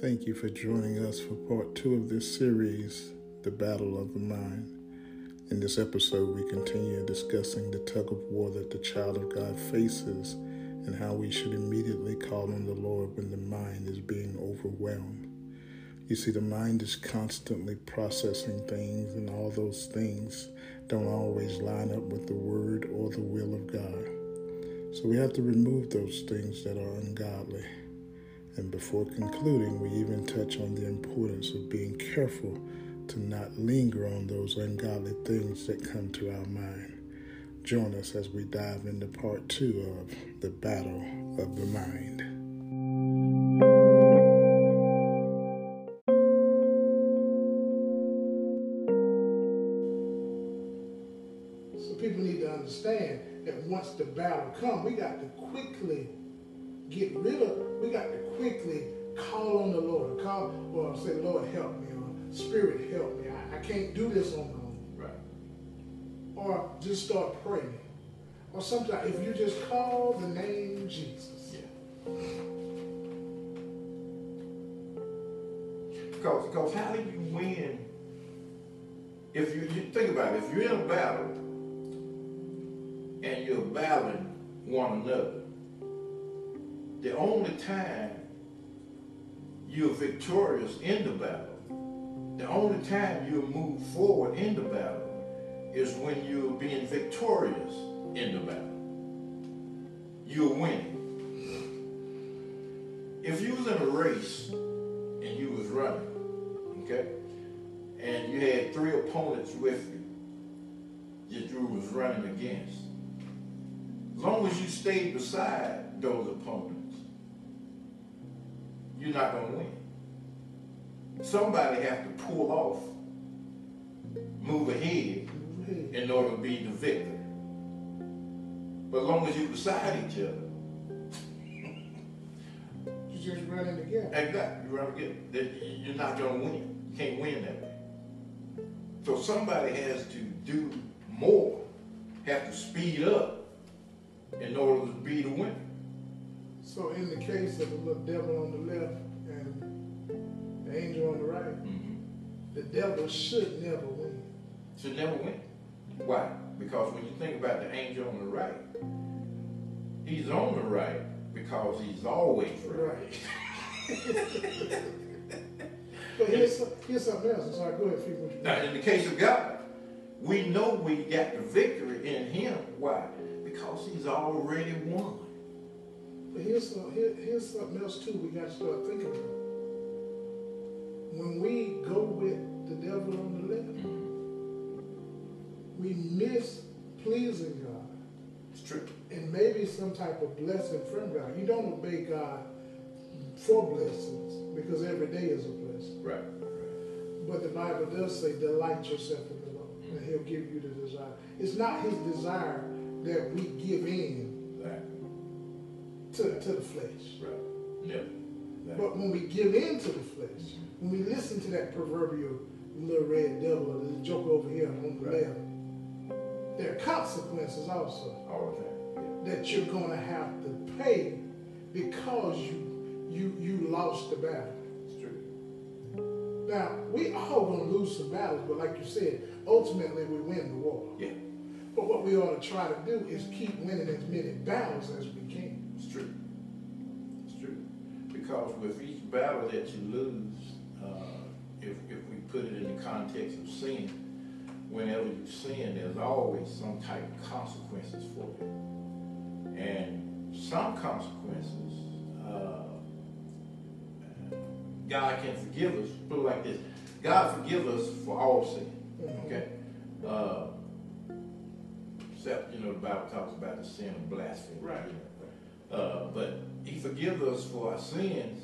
Thank you for joining us for part two of this series, The Battle of the Mind. In this episode, we continue discussing the tug of war that the child of God faces and how we should immediately call on the Lord when the mind is being overwhelmed. You see, the mind is constantly processing things, and all those things don't always line up with the Word or the will of God. So we have to remove those things that are ungodly. And before concluding, we even touch on the importance of being careful to not linger on those ungodly things that come to our mind. Join us as we dive into part two of The Battle of the Mind. Can't do this on my own. Right. Or just start praying. Or sometimes if you just call the name Jesus. Yeah. Because, because how do you win? If you, you think about it, if you're in a battle and you're battling one another, the only time you're victorious in the battle, the only time you move forward in the battle is when you're being victorious in the battle. You're winning. If you was in a race and you was running, okay, and you had three opponents with you that you was running against, as long as you stayed beside those opponents, you're not gonna win. Somebody have to pull off, move ahead in order to be the victor. But as long as you're beside each other, You just running together. exactly, you run then you're not gonna win. You can't win that way. So somebody has to do more, have to speed up in order to be the winner. So in the case of the little devil on the left and the angel on the right, mm-hmm. the devil should never win. Should never win. Why? Because when you think about the angel on the right, he's on the right because he's always right. Right. but here's, some- here's something else. I'm sorry, go ahead, Now, in the case of God, we know we got the victory in him. Why? Because he's already won. But here's, some, here, here's something else too we got to start thinking about. When we go with the devil on the left, we miss pleasing God It's true. and maybe some type of blessing from God. You don't obey God for blessings because every day is a blessing. Right. But the Bible does say, delight yourself in the Lord, and He'll give you the desire. It's not His desire that we give in Right. to, to the flesh. Right. Never. But when we give in to the flesh, when we listen to that proverbial little red devil or the joke over here on the left, there are consequences also All the time. that you're going to have to pay because you you you lost the battle. It's true. Now we all going to lose some battles, but like you said, ultimately we win the war. Yeah. But what we ought to try to do is keep winning as many battles as we can. It's true. It's true. Because with each battle that you lose, uh, if, if we put it in the context of sin, whenever you sin, there's always some type of consequences for it. And some consequences, uh, God can forgive us. Put it like this: God forgive us for all sin. Okay. Uh, except you know the Bible talks about the sin of blasphemy. Right. Uh, but He forgives us for our sins,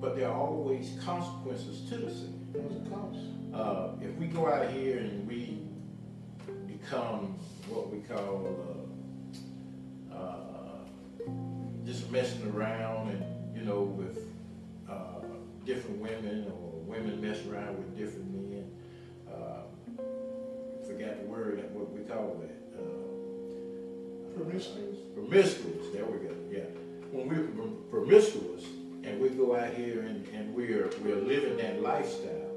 but there are always consequences to the sin. There's a cost. Uh, if we go out here and we become what we call uh, uh, just messing around and you know with uh, different women or women mess around with different men. Uh, forgot the word what we call that. Uh, Promiscuous? promiscuous. There we go. Yeah. When we're promiscuous, and we go out here and, and we're we're living that lifestyle,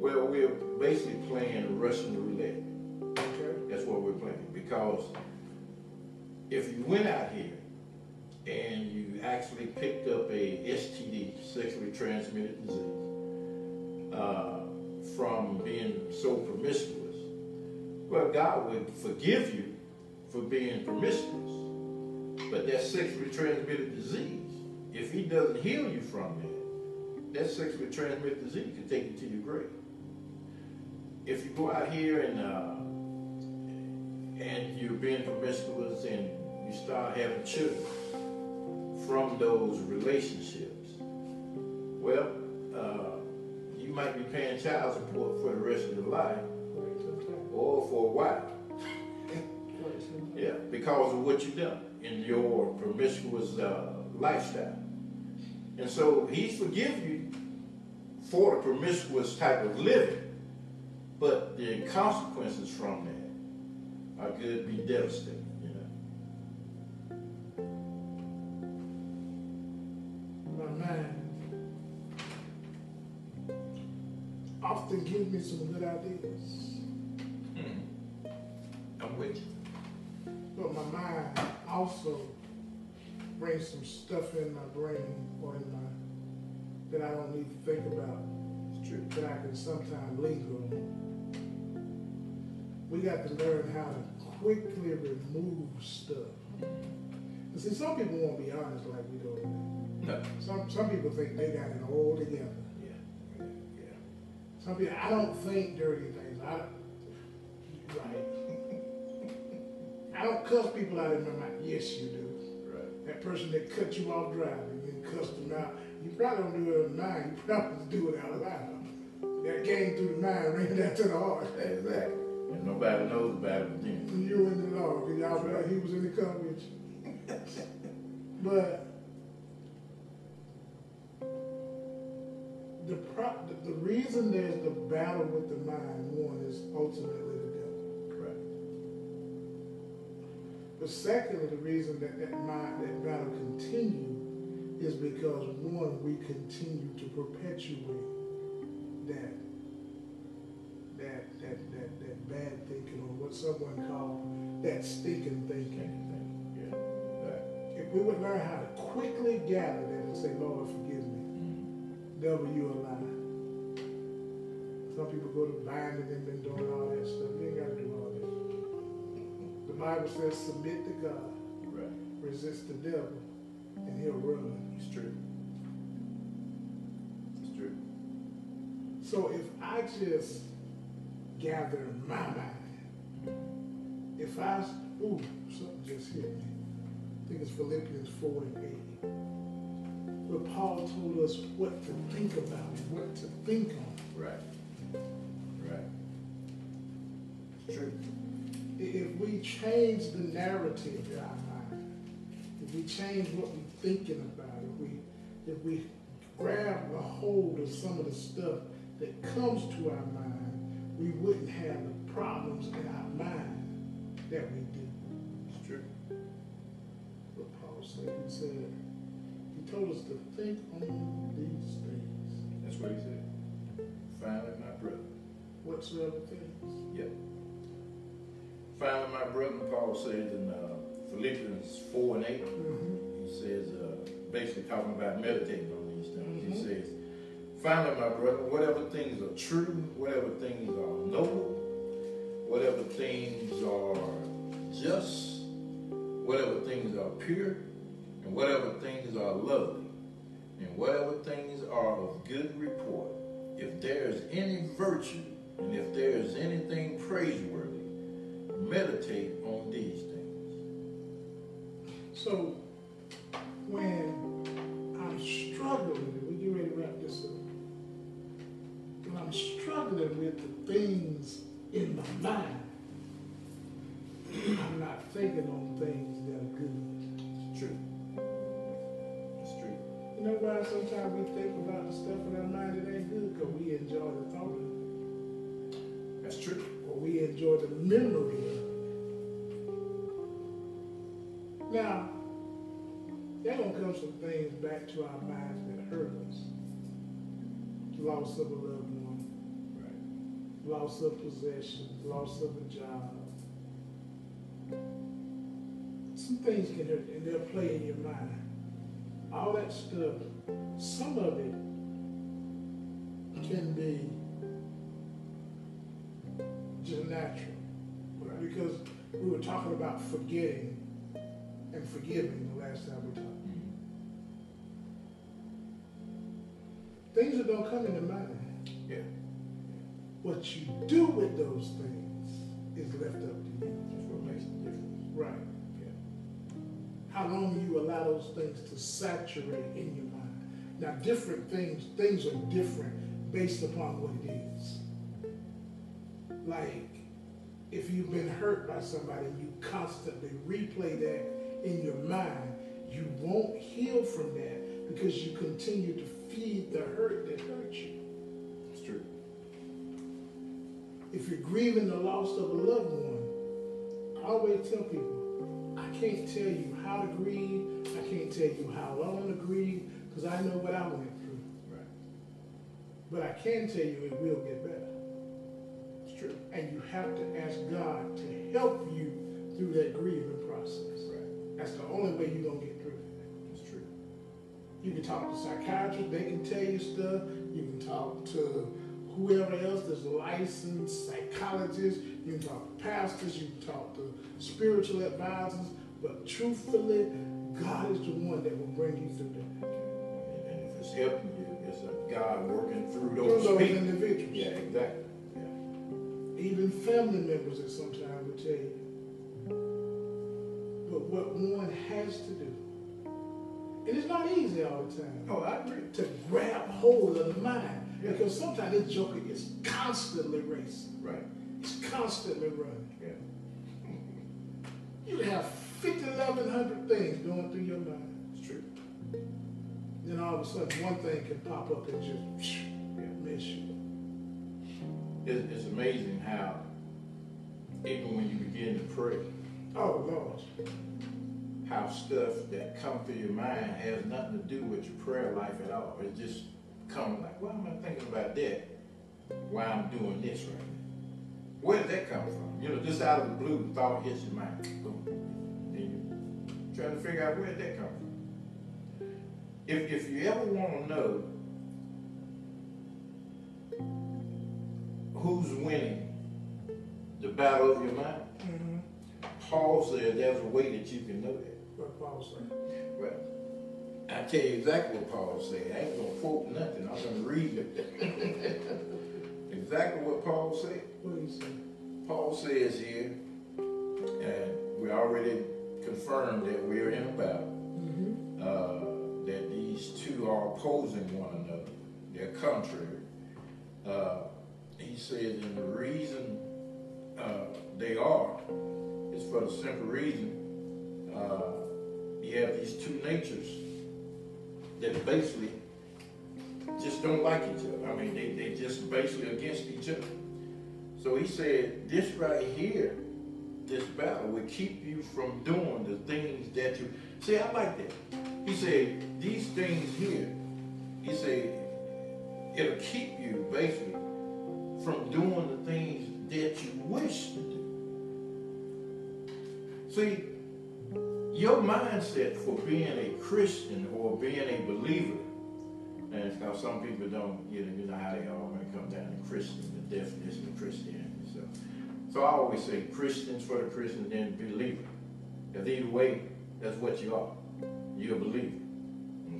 well, we're basically playing Russian roulette. Okay. That's what we're playing because if you went out here and you actually picked up a STD, sexually transmitted disease, uh, from being so promiscuous, well, God would forgive you for being promiscuous. But that sexually transmitted disease, if He doesn't heal you from that, that sexually transmitted disease can take you to your grave. If you go out here and uh, and you're being promiscuous and you start having children from those relationships, well, uh, you might be paying child support for the rest of your life or for a while. Yeah, because of what you've done in your promiscuous uh, lifestyle. And so he forgive you for the promiscuous type of living, but the consequences from that are going to be devastating, you know. My mind often gives me some good ideas. I'm with you. But my mind also brings some stuff in my brain or in my that I don't need to think about It's true. that I can sometimes linger on. We got to learn how to quickly remove stuff. And see, some people won't be honest like we do. No. Some some people think they got it all together. Yeah. Yeah. yeah. Some people, I don't think dirty things. I don't, right. I don't cuss people out in my mouth. Yes, you do. Right. That person that cut you off driving, you cuss them out. You probably don't do it in mind. You probably do it out of loud. That came through the mind, ran that to the heart. Exactly. And nobody knows about it. And you in the Lord, because y'all Right. he was in the coverage. but the, pro- the the reason there's the battle with the mind, one is ultimately But secondly, the reason that that mind, that battle continue is because one, we continue to perpetuate that that that that, that bad thinking or what someone called that stinking thinking. Yeah. Right. If we would learn how to quickly gather that and say, Lord, forgive me. Mm-hmm. Devil, you a lie. Some people go to binding and been doing all that stuff. You ain't got to do all that. The Bible says, submit to God, Right. resist the devil, and he'll run. It's true. It's true. So if I just gather my mind, if I, ooh, something just hit me. I think it's Philippians 4 and 8. Where Paul told us what to think about, and what to think on. Right. Right. It's true. If we change the narrative in our mind, if we change what we're thinking about, if we, if we grab a hold of some of the stuff that comes to our mind, we wouldn't have the problems in our mind that we do. It's true. What Paul said, he said, he told us to think on these things, That's what he said. Finally, my brother. whatsoever things. Yep. Finally, my brother, Paul says in uh, Philippians 4 and 8, Mhm. he says, uh, basically talking about meditating on these things. Mhm. He says, finally, my brother, whatever things are true, whatever things are noble, whatever things are just, whatever things are pure, and whatever things are lovely, and whatever things are of good report, if there is any virtue, and if there is anything praiseworthy, meditate on these things. So when I'm struggling, we get ready to wrap this up. When I'm struggling with the things in my mind, I'm not thinking on things that are good. It's true. It's true. You know why sometimes we think about the stuff in our mind that ain't good? Because we enjoy the thought of it. That's true. Or we enjoy the memory Now, They're gonna come some things back to our minds that hurt us. Loss of a loved one, Right. loss of possession, loss of a job. Some things can hurt and they'll play in your mind. All that stuff, some of it can be just natural. Right. Because we were talking about forgetting and forgiving the last time we talked. Things are gonna come into mind. Yeah. What you do with those things is left up to you. That's what makes the difference. Right. Yeah. How long you allow those things to saturate in your mind. Now, different things, things are different based upon what it is. Like, if you've been hurt by somebody, you constantly replay that in your mind, you won't heal from that because you continue to feed the hurt that hurt you. It's true. If you're grieving the loss of a loved one, I always tell people, I can't tell you how to grieve, I can't tell you how long to grieve, because I know what I went through. Right. But I can tell you it will get better. It's true. And you have to ask God to help you through that grieving process. That's the only way you're gonna get through it. It's true. You can talk to psychiatrists, they can tell you stuff. You can talk to whoever else that's licensed psychologists. You can talk to pastors. You can talk to spiritual advisors. But truthfully, God is the one that will bring you through that. And if it's helping you, it's a God working through those those people. individuals. Yeah, exactly. Yeah. Even family members that sometimes will tell you. What one has to do, and it's not easy all the time. Oh, I agree. to grab hold of the mind. Yeah. Because sometimes this joker is constantly racing. Right. It's constantly running. Yeah. You have 50, 1100 things going through your mind. It's true. Then all of a sudden, one thing can pop up and just Yeah. miss you. It's, it's amazing how even when you begin to pray, Oh, Lord. how stuff that come through your mind has nothing to do with your prayer life at all. It just comes like, why am I thinking about that Why I'm doing this right now? Where did that come from? You know, just out of the blue, the thought hits your mind. Boom. Then you're trying to figure out where did that come from. If, if you ever want to know who's winning the battle of your mind, Mm-hmm. Paul said there's a way that you can know that. What Paul said. Well, I tell you exactly what Paul said. I ain't gonna quote nothing. I'm gonna read it. exactly what Paul said. What did he say? Paul says here, and we already confirmed that we're in a battle. Mm-hmm. Uh, that these two are opposing one another. They're contrary. Uh, he says, and the reason for the simple reason uh, you have these two natures that basically just don't like each other. I mean, they, they just basically against each other. So he said, this right here, this battle will keep you from doing the things that you. See, I like that. He said, these things here, he said, it'll keep you basically from doing the things that you wish. See, your mindset for being a Christian or being a believer, and it's because some people don't, you know, you know how they when it comes down to Christian, the definition of Christianity. So, so I always say Christians for the Christian, then believer. Because either way, that's what you are. You're a believer.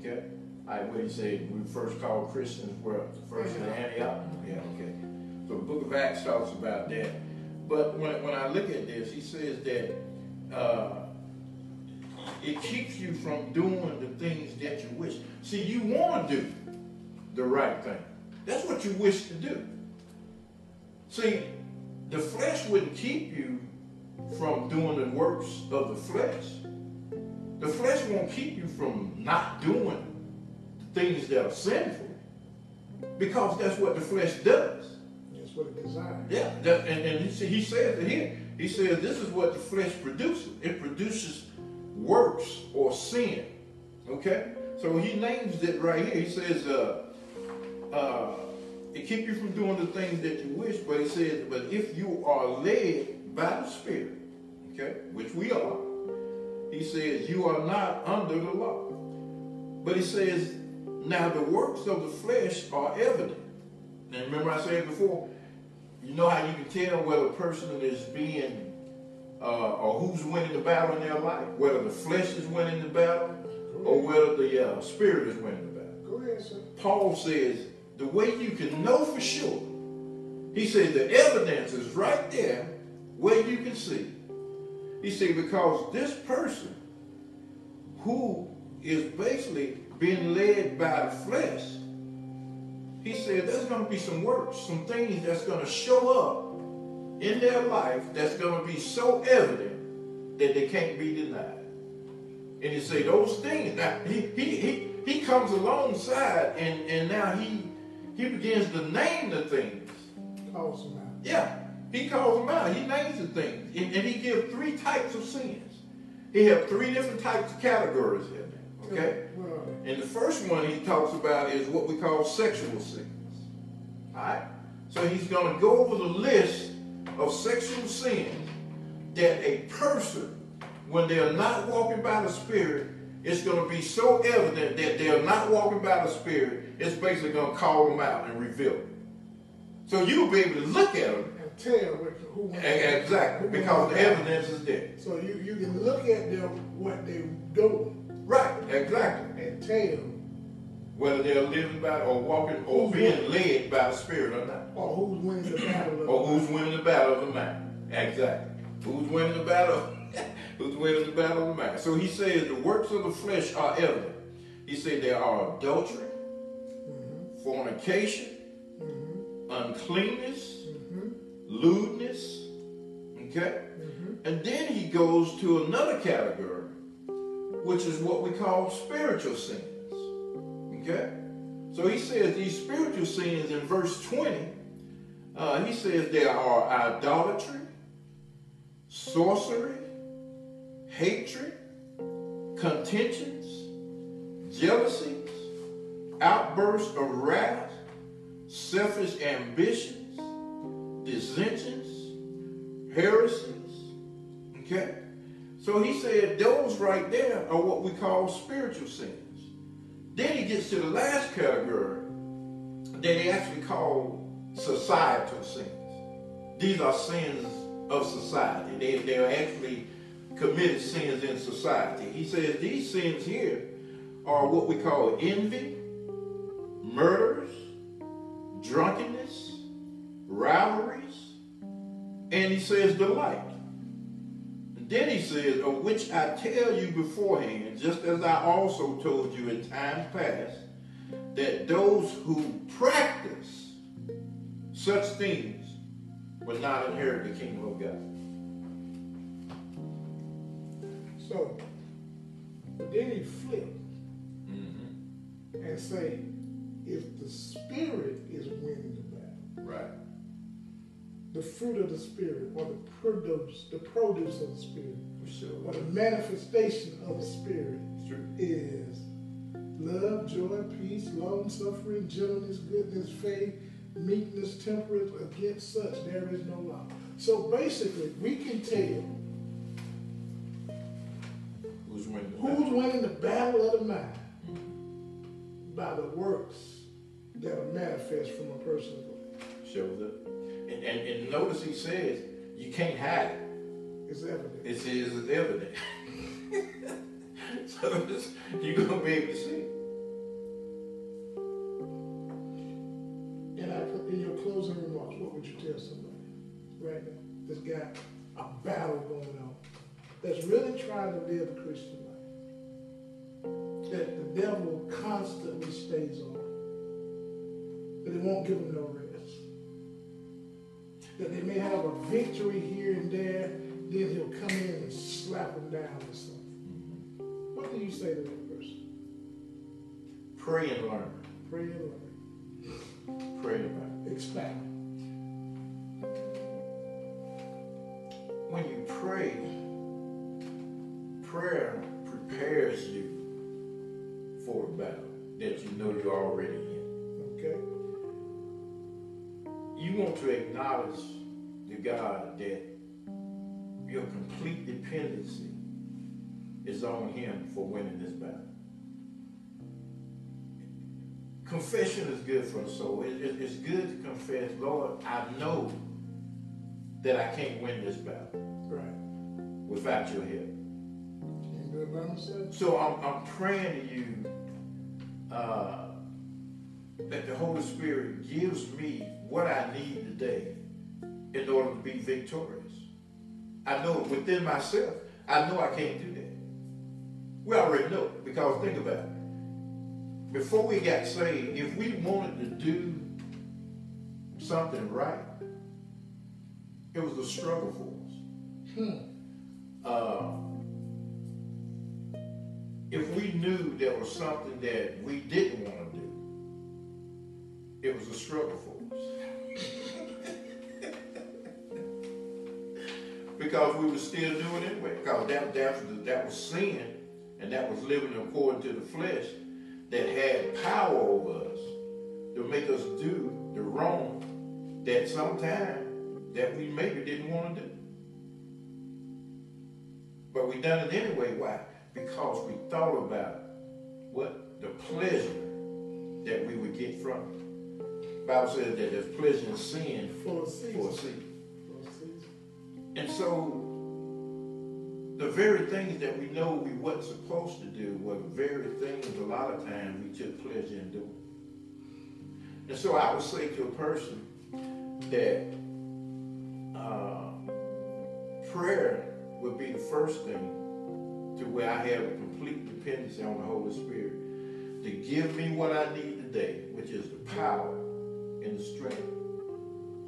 Okay? I you say? We first called Christians were first in Antioch. Yeah, okay. So the book of Acts talks about that. But when, when I look at this, he says that uh, it keeps you from doing the things that you wish. See, you want to do the right thing. That's what you wish to do. See, the flesh wouldn't keep you from doing the works of the flesh. The flesh won't keep you from not doing the things that are sinful because that's what the flesh does. That's what it designed. Yeah, that, and, and he, he says it here. He says this is what the flesh produces. It produces works or sin. Okay? So he names it right here. He says, uh, uh, it keep you from doing the things that you wish, but he says, but if you are led by the Spirit, okay, which we are, he says, you are not under the law. But he says, now the works of the flesh are evident. And remember I said before, you know how you can tell whether a person is being, uh, or who's winning the battle in their life, whether the flesh is winning the battle, or whether the uh, spirit is winning the battle. Go ahead, sir. Paul says the way you can know for sure, he said the evidence is right there where you can see. He said because this person who is basically being led by the flesh, he said there's going to be some works, some things that's going to show up in their life that's going to be so evident that they can't be denied. And he say those things. Now he he he he comes alongside and and now he he begins to name the things. Calls them out. Yeah, he calls them out. He names the things, and, and he gives three types of sins. He have three different types of categories in there. Okay. Well, And the first one he talks about is what we call sexual sins. Alright? So he's going to go over the list of sexual sins that a person, when they're not walking by the Spirit, it's going to be so evident that they're not walking by the Spirit, it's basically going to call them out and reveal it. So you'll be able to look at them. and tell who Exactly, because the evidence is there. So you, you can look at them what they're doing Right, exactly. and tell Whether they're living by or walking or being led by the Spirit or not. or who's winning the battle of Or who's winning the battle of the mind. Exactly. Who's winning the battle? who's winning the battle of the mind? So he says the works of the flesh are evident. He said there are adultery, mm-hmm. fornication, mm-hmm. uncleanness, mm-hmm. lewdness. Okay? And then he goes to another category, which is what we call spiritual sins. Okay? So he says these spiritual sins in verse 20, uh, he says there are idolatry, sorcery, hatred, contentions, jealousies, outbursts of wrath, selfish ambitions, dissensions, heresies. Okay? So he said those right there are what we call spiritual sins. Then he gets to the last category that he actually called societal sins. These are sins of society. They, they're actually committed sins in society. He says these sins here are what we call envy, murders, drunkenness, rivalries, and he says delight. Then he says, of oh, which I tell you beforehand, just as I also told you in times past, that those who practice such things will not inherit the kingdom of God. So, then he flipped mm-hmm. and say, if the spirit is winning the battle, Right. The fruit of the spirit, or the produce, the produce of the spirit, For sure. or the manifestation of the spirit is love, joy, peace, long suffering, gentleness, goodness, faith, meekness, temperance. Against such there is no law. So basically, we can tell Who's winning the who's battle? winning the battle of the mind by the works that are manifest from a person's life. Shows up. And, and, and notice he says, you can't hide it. It's evident. It says it's evident. so you're going to be able to see it. And I, put in your closing remarks, what would you tell somebody right now that's got a battle going on, that's really trying to live a Christian life, that the devil constantly stays on, but it won't give them no rest, that they may have a victory here and there, then he'll come in and slap them down or something. Mm-hmm. What do you say to that person? Pray and learn. Pray and learn. Pray and learn. Expound. When you pray, prayer prepares you for a battle that you know you're already in. You want to acknowledge to God that your complete dependency is on Him for winning this battle. Confession is good for the soul. It- it- it's good to confess, Lord, I know that I can't win this battle Right. without your help. Can't do it by myself. So I'm, I'm praying to you uh, that the Holy Spirit gives me what I need today in order to be victorious. I know within myself, I know I can't do that. We already know because think about it. Before we got saved, if we wanted to do something right, it was a struggle for us. Hmm. Uh, if we knew there was something that we didn't want to do, it was a struggle for us. Because we were still doing it anyway. Because that, that, was, that was sin, and that was living according to the flesh that had power over us to make us do the wrong that sometimes that we maybe didn't want to do. But we done it anyway. Why? Because we thought about what the pleasure that we would get from it. Bible says that there's pleasure in sin For a season. for a season. And so the very things that we know we weren't supposed to do were the very things a lot of times we took pleasure in doing. And so I would say to a person that uh, prayer would be the first thing to where I have a complete dependency on the Holy Spirit to give me what I need today, which is the power and the strength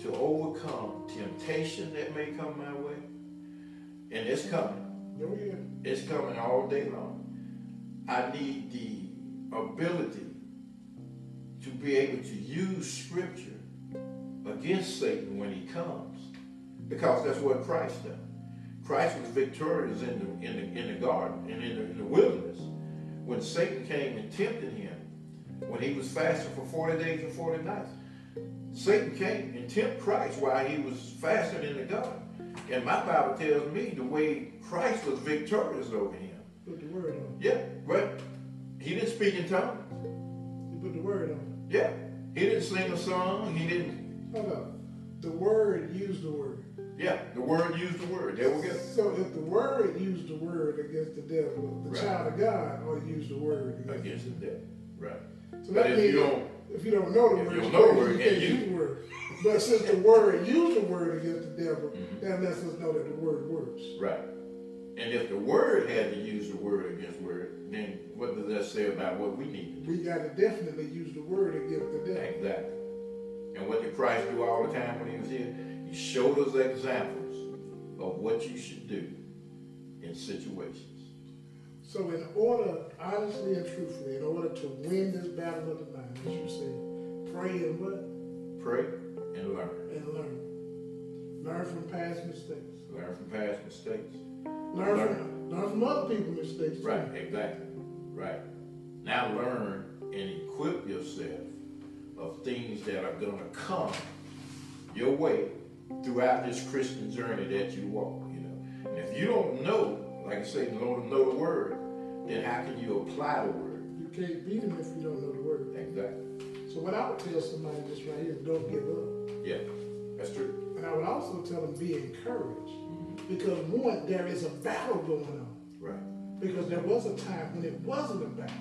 to overcome temptation that may come my way. And it's coming. Oh, yeah. It's coming all day long. I need the ability to be able to use scripture against Satan when he comes. Because that's what Christ done. Christ was victorious in the, in the, in the garden and in the, in the wilderness. When Satan came and tempted him, when he was fasting for 40 days and 40 nights, Satan came and tempted Christ while he was fasting in the garden. And my Bible tells me the way Christ was victorious over him. Put the word on Yeah, but he didn't speak in tongues. He put the word on Yeah, he didn't sing a song. He didn't. Hold up. The word used the word. Yeah, the word used the word. There we go. So if the word used the word against the devil, the Right. child of God ought to use the word against, Against the devil. Right. So But that if means you don't, if you don't know the if word, you know the word, you can't use the word. But since the word used the word against the devil, Mhm. that lets us know that the word works. right. And if the word had to use the word against word, then what does that say about what we need to do? We got to definitely use the word against the devil. Exactly. And what did Christ do all the time when he was here? He showed us examples of what you should do in situations. So in order, honestly and truthfully, in order to win this battle of the as you said, pray and what? Pray and learn. And learn. Learn from past mistakes. Learn from past mistakes. Learn, Learn. from learn from other people's mistakes. too. Right, exactly. Right. Now learn and equip yourself of things that are going to come your way throughout this Christian journey that you walk, you know. And if you don't know, like I say, don't know the word, then how can you apply the word? You can't beat them if you don't know. Exactly. So what I would tell somebody just right here, don't give up. Yeah, that's true. And I would also tell them be encouraged. Mhm. Because one, there is a battle going on. Right. Because there was a time when it wasn't a battle.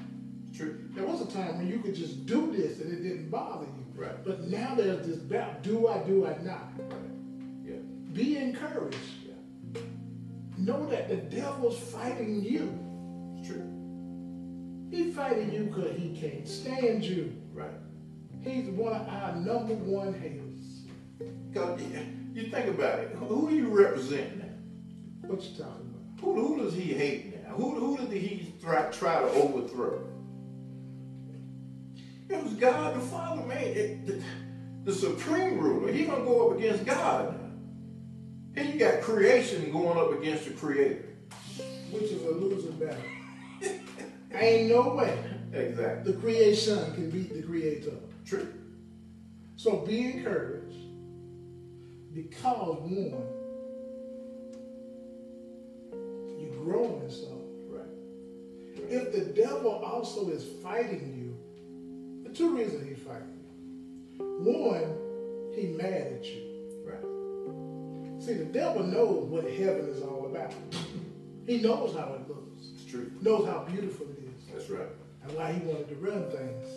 True. There was a time when you could just do this and it didn't bother you. Right. But now there's this battle. Do I, do I not? Right. Yeah. Be encouraged. Yeah. Know that the devil's fighting you. It's true. He's fighting you because he can't stand you. Right. He's one of our number one haters. Because you think about it, who you represent now? What you talking about? Who, who does he hate now? Who, who did he try, try to overthrow? It was God the Father, man. It- the, the supreme ruler. He gonna go up against God now. And you got creation going up against the creator. Which is a losing battle. Ain't no way Exactly. The creation can beat the creator. True. So be encouraged because one, you grow in something. Right. If the devil also is fighting you, the two reasons he's fighting you. One, he mad at you. Right. See, the devil knows what heaven is all about. he knows how it looks. It's true. Knows how beautiful it is. That's right. And why he wanted to run things.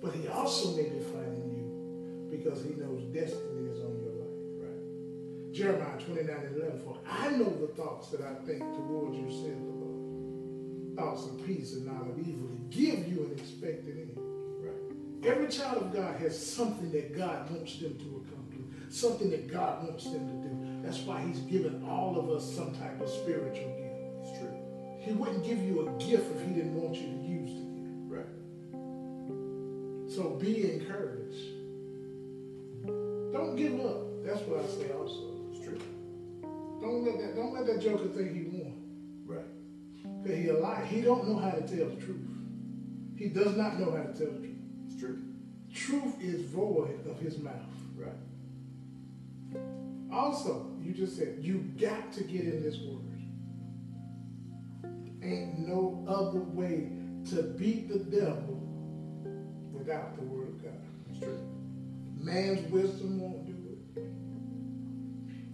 But he also may be fighting you because he knows destiny is on your life. Right. Jeremiah 29 and 11, for I know the thoughts that I think towards you, said the Lord. Thoughts of peace and not of evil to give you an expected end. Right. Every child of God has something that God wants them to accomplish, something that God wants them to do. That's why He's given all of us some type of spiritual gift. He wouldn't give you a gift if He didn't want you to use the gift. Right. So be encouraged. Don't give up. That's what I say also. It's true. Don't let that don't let that joker think he won. Right. Cause he a lie. He don't know how to tell the truth. He does not know how to tell the truth. It's true. Truth is void of his mouth. Right. Also, you just said you got to get in this word. Ain't no other way to beat the devil without the word of God. It's true. Man's wisdom won't do it.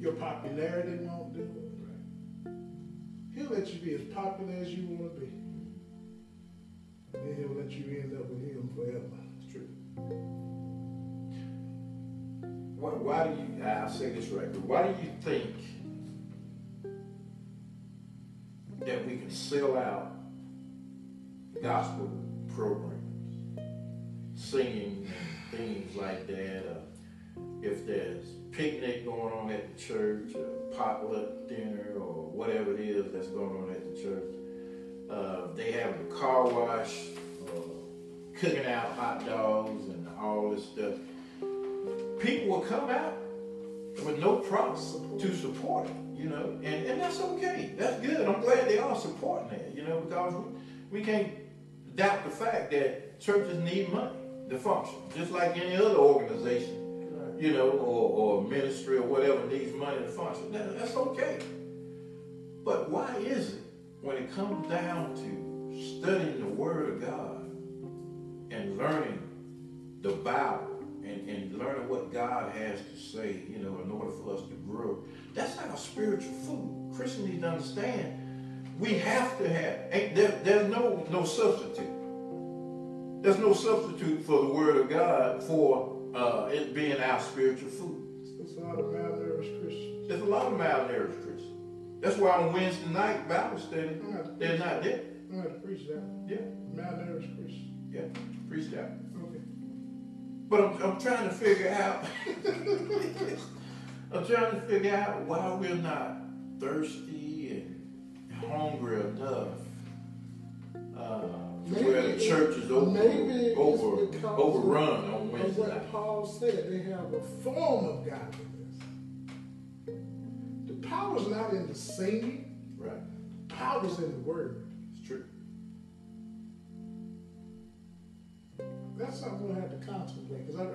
Your popularity won't do it. He'll let you be as popular as you want to be. And then he'll let you end up with him forever. It's true. Why, why do you, I'll say this right, but why do you think that we can sell out gospel programs, singing and things like that? If there's picnic going on at the church, a potluck dinner, or whatever it is that's going on at the church, uh, they have a car wash, uh, cooking out hot dogs and all this stuff. People will come out with no problem to support you know, and, and that's okay. That's good. I'm glad they are supporting it, you know, because we, we can't doubt the fact that churches need money to function, just like any other organization, you know, or, or ministry or whatever needs money to function. That, that's okay. But why is it when it comes down to studying the Word of God and learning the Bible and, and learning what God has to say, you know, in order for us to grow, that's our spiritual food. Christians need to understand we have to have, ain't there, there's no, no substitute. There's no substitute for the Word of God for uh, it being our spiritual food. It's a lot of malnourished Christians. There's a lot of malnourished Christians. That's why on Wednesday night Bible study, I'm gonna have to they're not there. I'm gonna to preach that. Yeah, Malnourished Christians. yeah, preach that. Okay. But I'm, I'm trying to figure out. I'm trying to figure out why we're not thirsty and hungry enough. Uh, where the church is over, maybe over overrun of- on Of Wednesday what. Paul said, they have a form of godliness. The power's not in the singing, Right, the power's in the word. it's true. That's something we'll have to contemplate, because I,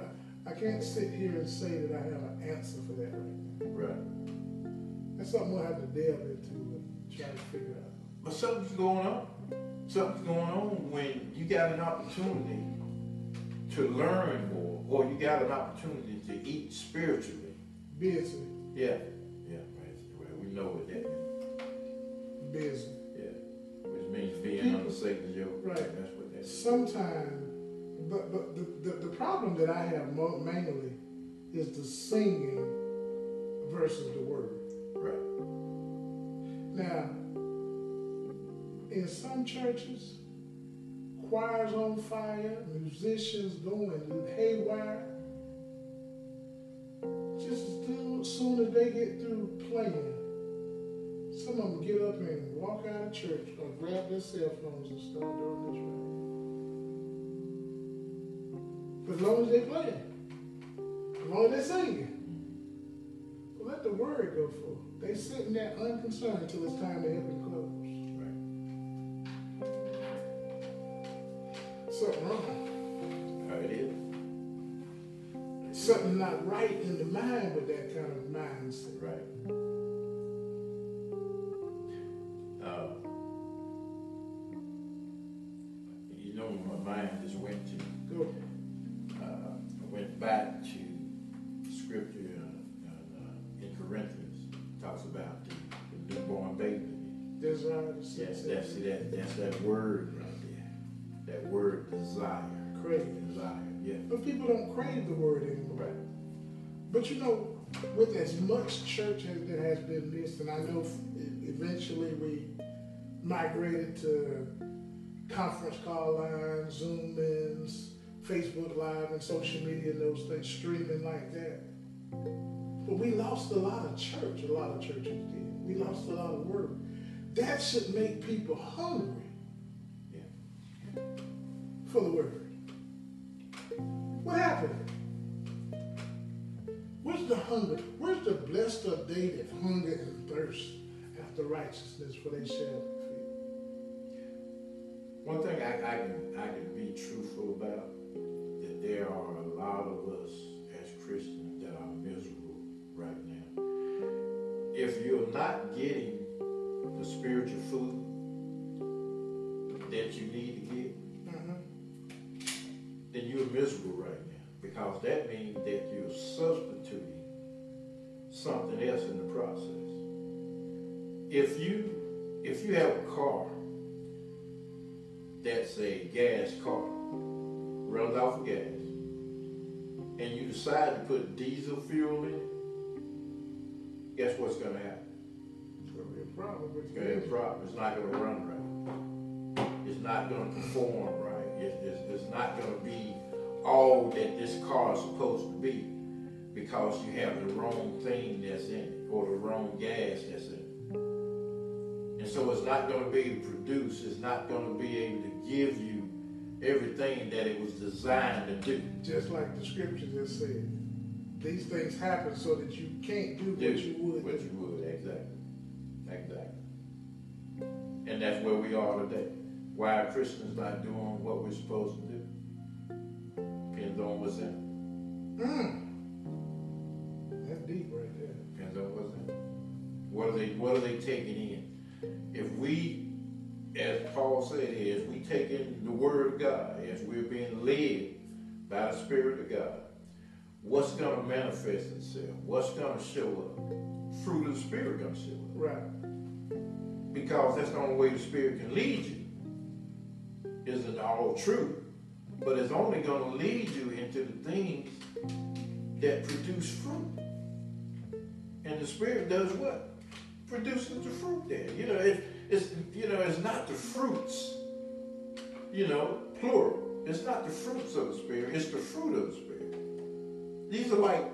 I can't sit here and say that I have an answer for that right now. Right. That's something we'll have to delve into and try to figure out. But something's going on. Something's going on when you got an opportunity to learn more, or you got an opportunity to eat spiritually. Busy, Yeah, yeah, right. We know what that means. busy. Yeah, which means being under Satan's yoke. Right. That's what that is. Sometimes, but but the, the, the problem that I have mainly is the singing versus the word. Right. Now, in some churches, choirs on fire, musicians going haywire. Just as soon- soon as they get through playing, some of them get up and walk out of church or grab their cell phones and start doing this right. As long as they play, as long as they singing. Well, let the word go forth. They sitting there unconcerned until it's time to help him close. Right. Something wrong. How it is. Something not right in the mind with that kind of mindset. Right. Uh, you know, my mind just went to, Go. Went back to scripture uh, uh, in Corinthians, talks about the, the newborn baby. Desire to Yes, that's, see, that, that's that word right there. That word desire. Crave. Desire, yeah. But people don't crave the word anymore. Right. But you know, with as much church as that has been missed, and I know eventually we migrated to conference call lines, Zoom ins, Facebook Live, and social media and those things, streaming like that. But we lost a lot of church, a lot of churches did. We lost a lot of word. That should make people hungry Yeah. for the word. What happened? Where's the hunger? Where's the blessed are they that hunger and thirst after righteousness, for they shall One thing I, I can I can be truthful about there are a lot of us as Christians that are miserable right now. If you're not getting the spiritual food that you need to get. Mhm. then you're miserable right now because that means that you're substituting something else in the process. If you if you have a car that's a gas car, runs off of gas, and you decide to put diesel fuel in it, guess what's going to happen? It's gonna be a problem It's going to have a problem. It's not going to run right. It's not going to perform right. It, it's, it's not going to be all that this car is supposed to be because you have the wrong thing that's in it or the wrong gas that's in it. And so it's not going to be able to produce. It's not going to be able to give you everything that it was designed to do. Just like the scripture just said. These things happen so that you can't do do what you would. What you would, exactly. Exactly. And that's where we are today. Why are Christians not doing what we're supposed to do? Depends on what's in. Mm. That's deep right there. Depends on what's in. What are they what are they taking in? If we, as Paul said here, as we take in the word of God, as we're being led by the Spirit of God, what's gonna manifest itself? What's gonna show up? Fruit of the Spirit gonna show up. Right. because that's the only way the Spirit can lead you. Isn't all true, but it's only going to lead you into the things that produce fruit. And the Spirit does what? Produces the fruit there. You know, it, it's you know, it's not the fruits. You know, plural. It's not the fruits of the Spirit. It's the fruit of the Spirit. These are like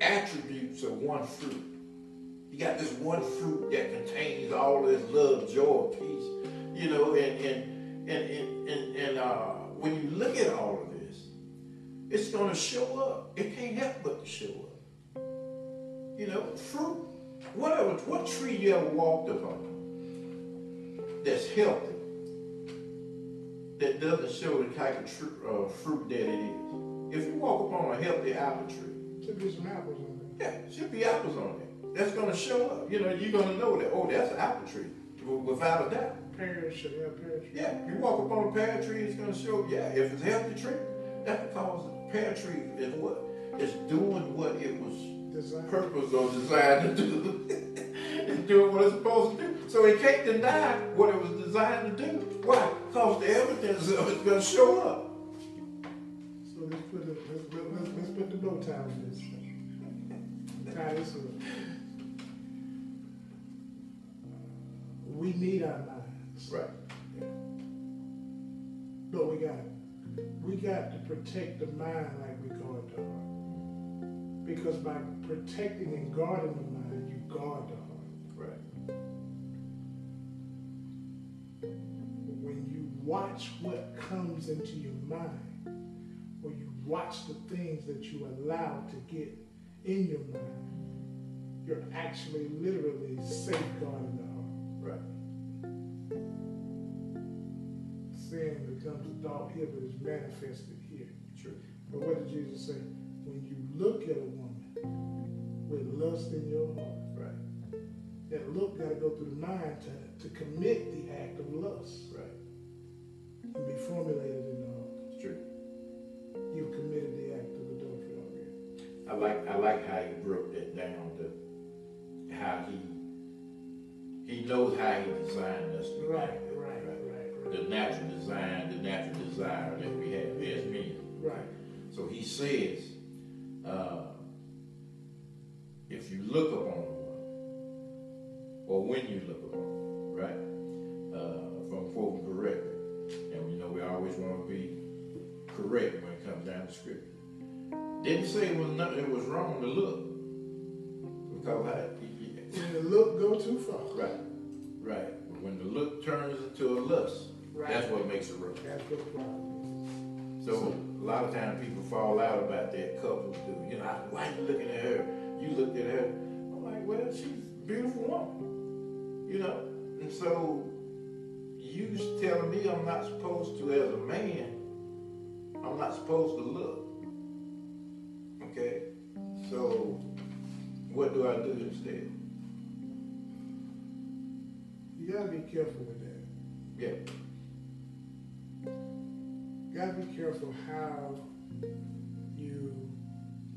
attributes of one fruit. You got this one fruit that contains all this love, joy, peace, you know, and and and and and, and uh, when you look at all of this, it's going to show up. It can't help but to show up. You know, fruit. Whatever, what tree you ever walked upon that's healthy, that doesn't show the type of tr- uh, fruit that it is. If you walk upon a healthy apple tree, Should be some apples on there. yeah, should be apples on there. That's gonna show up. You know, you're gonna know that. Oh, that's an apple tree, without a doubt. Pears should have pears. Yeah, you walk up on a pear tree, it's gonna show. Yeah, if it's a healthy tree, that's because the pear tree is what it's doing what it was Design. purpose or designed to do. it's doing what it's supposed to do. So he can't deny what it was designed to do. Why? Because the evidence of it's gonna show up. So let's put the let's, let- let's, let's put the bow tie on this. Tie this up. We need our minds. Right. But we got we got to protect the mind like we guard the heart. Because by protecting and guarding the mind, you guard the heart. When you watch what comes into your mind, or you watch the things that you allow to get in your mind, you're actually literally safeguarding the heart. Right. sin becomes a thought here, but it's manifested here. True. But what did Jesus say? When you look at a woman with lust in your heart, Right. that look got to go through the mind to, to commit the act of lust Right. and be formulated in the heart. It's true. You've committed the act of adultery already. I like I like how he broke that down to how he he knows how he designed us to Right, act. right, right, The right. natural design, the natural desire that we have as men. Right. So he says, uh, if you look upon one, or when you look upon quoting correctly, and you know we always want to be correct when it comes down to scripture. Didn't say it was not, it was wrong to look. Because I, When the look go too far. right, right. When the look turns into a lust, Right. that's what makes it wrong. That's the problem So a lot of times people fall out about that. Couples do. You know, I- why you looking at her? You looked at her. I'm like, well, she's a beautiful woman. You know, and so you telling me I'm not supposed to, as a man, I'm not supposed to look. Okay, so what do I do instead? You gotta be careful with that. Yeah, You gotta be careful how you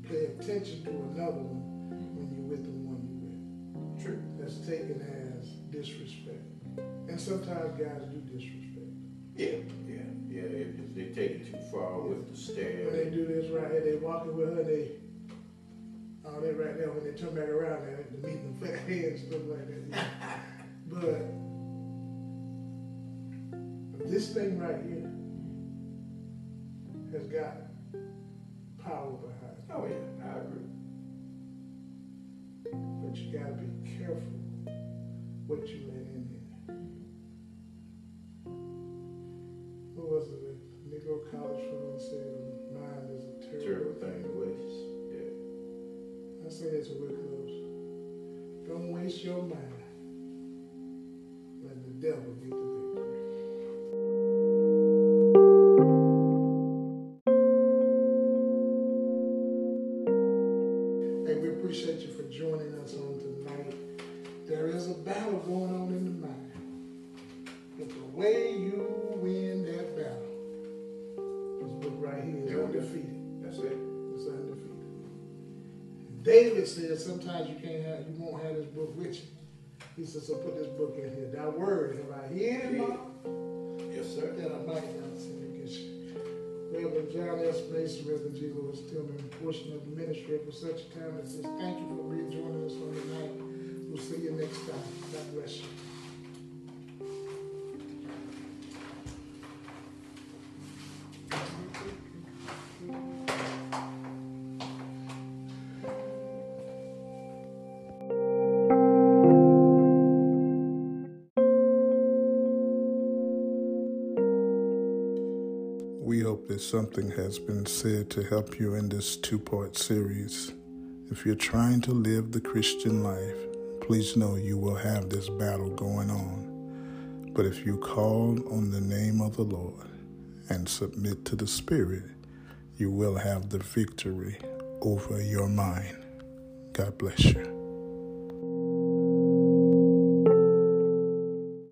pay attention to another one when you're with the one you're with. true. That's taken as disrespect. And sometimes guys do disrespect. Yeah, yeah, yeah. If, they take it too far with the stare. When they do this right here, they walking with her, they, oh, they right there, when they turn back around, they they meet them fat heads, stuff like that. But this thing right here has got power behind it. Oh yeah, I agree. But you gotta be careful what you let in here. Was it? A Negro College Fund said, mind is a terrible, Terrible thing to waste. Yeah. I say this when we're close. Don't waste your mind. Let the devil get the David said sometimes you can't have, you won't have this book with you. He said, so put this book in here. Thy word have I hid in my Yes, sir. that I might not sin against you. Reverend John S. Mason, Reverend G. Lewis Tillman, portion of the ministry for such a time as this. Thank you for rejoining us on tonight. We'll see you next time. God bless you. Something has been said to help you in this two part series. If you're trying to live the Christian life, please know you will have this battle going on. But if you call on the name of the Lord and submit to the Spirit, you will have the victory over your mind. God bless you.